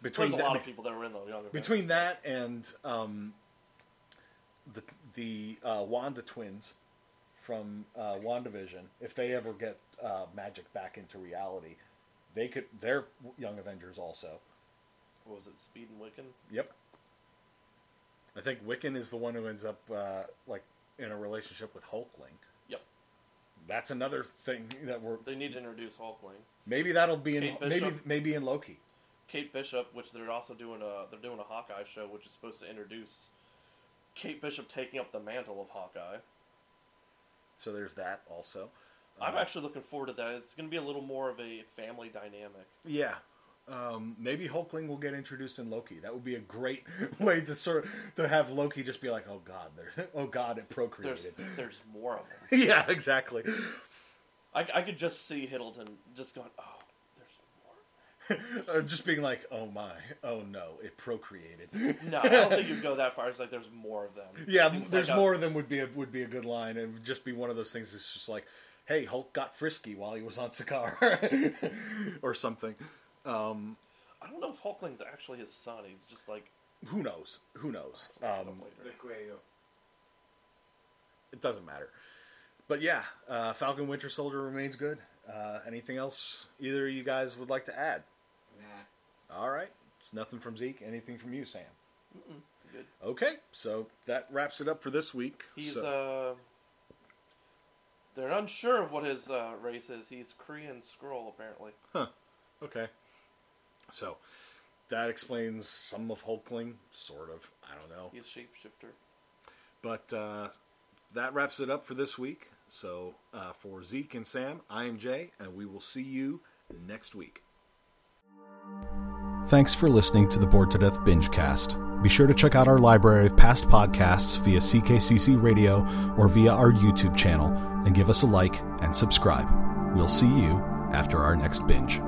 There's between a that, lot of people that were in the Young Avengers. between that and um, the the uh, Wanda twins from uh, WandaVision, if they ever get uh, magic back into reality, they could. They're Young Avengers also. what was it, Speed and Wiccan? Yep. I think Wiccan is the one who ends up uh, like in a relationship with Hulkling. Yep. That's another thing that we're They need to introduce Hulkling. maybe that'll be in maybe maybe in Loki. Kate Bishop, which they're also doing a they're doing a Hawkeye show, which is supposed to introduce Kate Bishop taking up the mantle of Hawkeye. So there's that also. I'm Uh, actually looking forward to that. It's going to be a little more of a family dynamic. Yeah. Um, maybe Hulkling will get introduced in Loki. That would be a great way to sort to have Loki just be like, "Oh God, there, oh God, it There's procreated." there's more of them. yeah, exactly. I, I could just see Hiddleston just going, oh, there's just being like, "Oh my, oh no, it procreated." No, I don't think you'd go that far. It's like there's more of them. yeah, Seems there's like a- more of them would be a, would be a good line, and would just be one of those things. That's just like, "Hey, Hulk got frisky while he was on Sakaar," or something. Um, I don't know if Hulkling's actually his son. He's just like who knows? Who knows? Um, up later. The Cuello. it doesn't matter. But yeah, uh, Falcon Winter Soldier remains good. Uh, anything else either of you guys would like to add? Nah. All right. It's nothing from Zeke. Anything from you, Sam? good. Okay. So that wraps it up for this week. He's So- uh, they're unsure of what his uh, race is. He's Kree and Skrull, apparently. Huh. Okay. So that explains some of Hulkling, sort of. I don't know. He's a shapeshifter. But uh, that wraps it up for this week. So uh, for Zeke and Sam, I am Jay, and we will see you next week. Thanks for listening to the Bored to Death Bingecast. Be sure to check out our library of past podcasts via CKCC Radio or via our YouTube channel and give us a like and subscribe. We'll see you after our next binge.